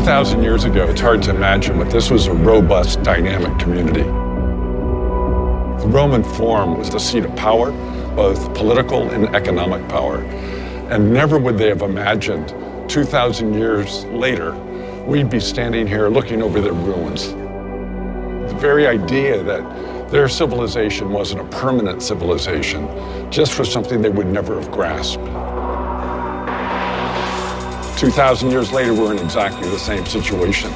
2,000 years ago, it's hard to imagine, but this was a robust, dynamic community. The Roman Forum was the seat of power, both political and economic power. And never would they have imagined 2,000 years later, we'd be standing here looking over their ruins. The very idea that their civilization wasn't a permanent civilization just was something they would never have grasped. 2,000 years later, we're in exactly the same situation.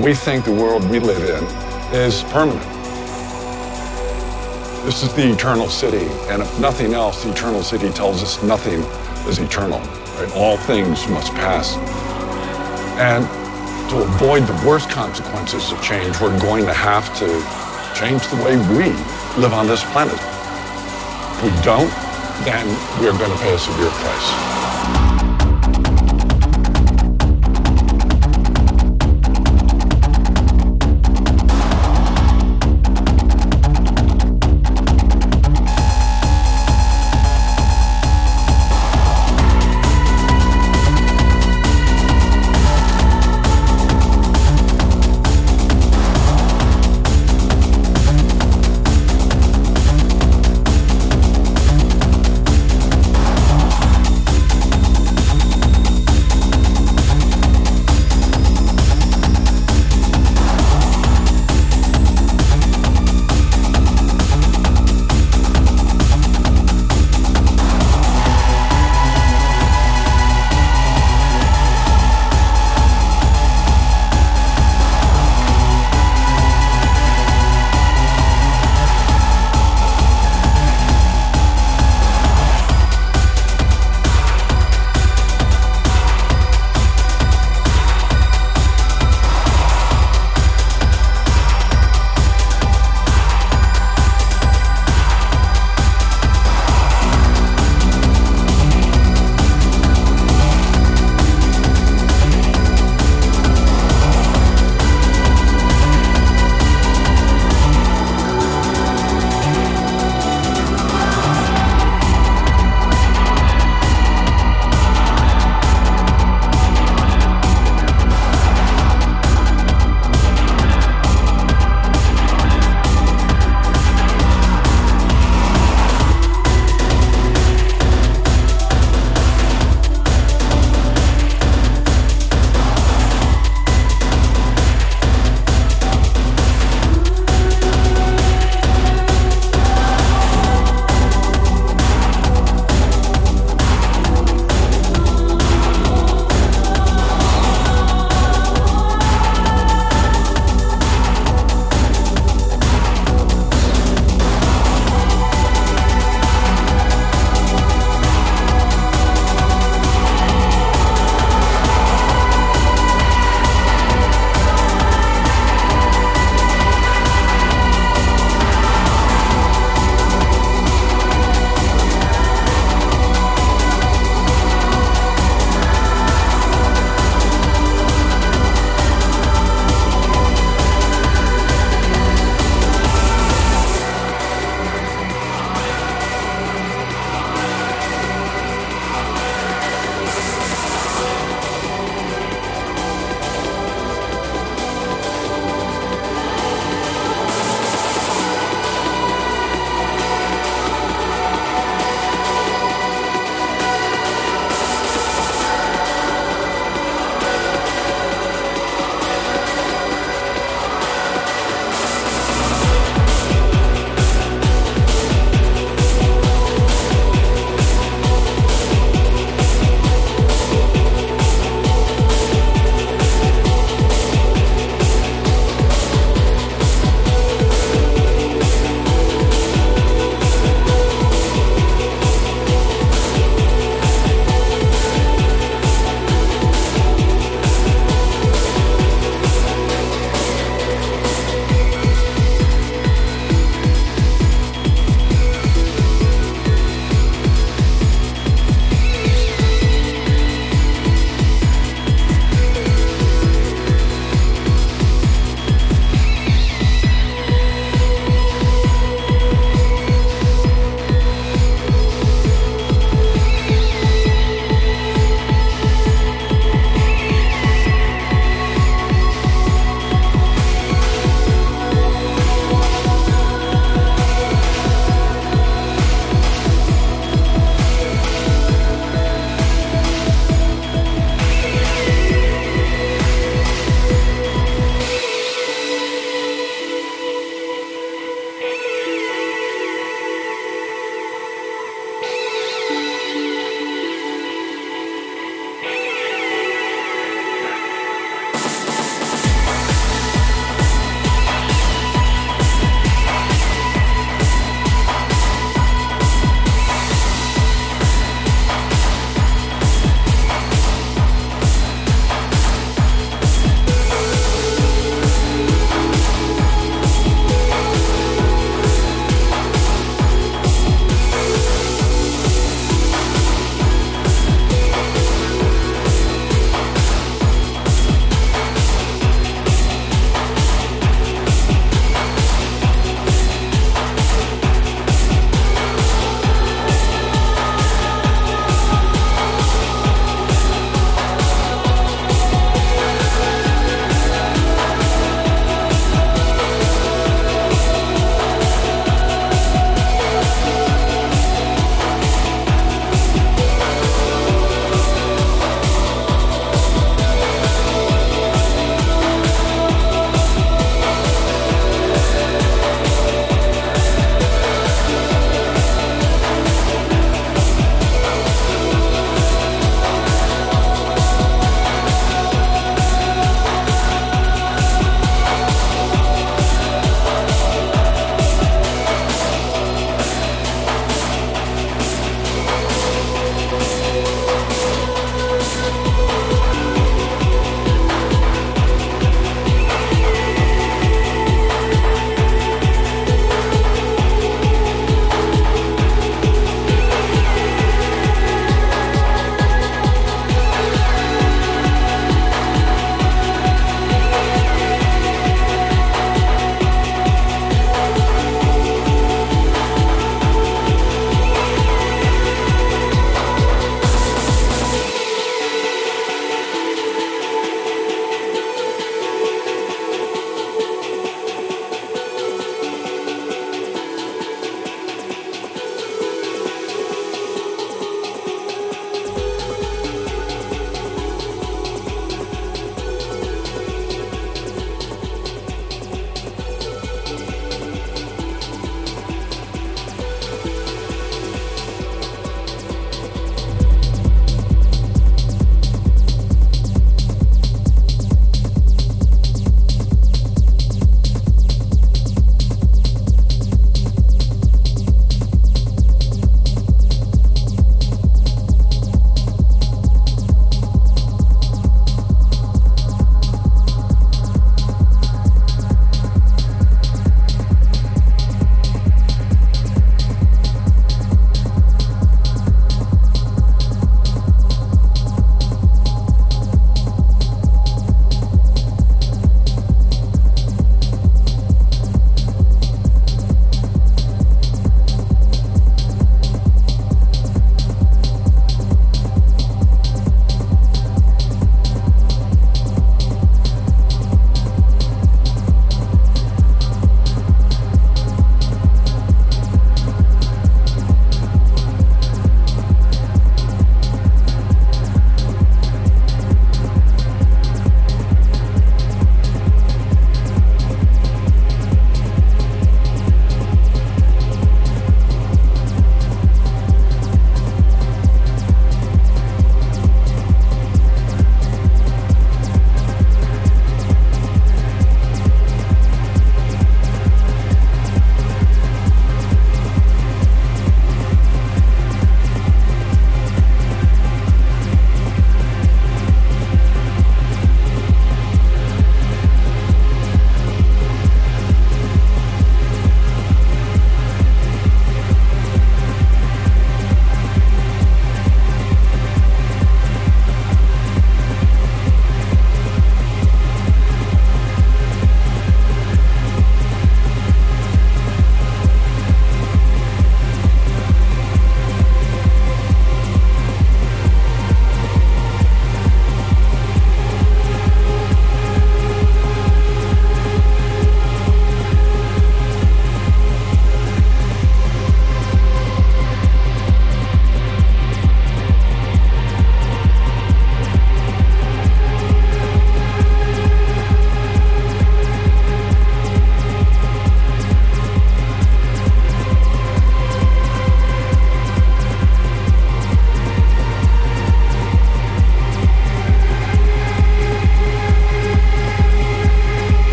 We think the world we live in is permanent. This is the eternal city, and if nothing else, the eternal city tells us nothing is eternal. Right? All things must pass. And to avoid the worst consequences of change, we're going to have to change the way we live on this planet. If we don't, then we're going to pay a severe price.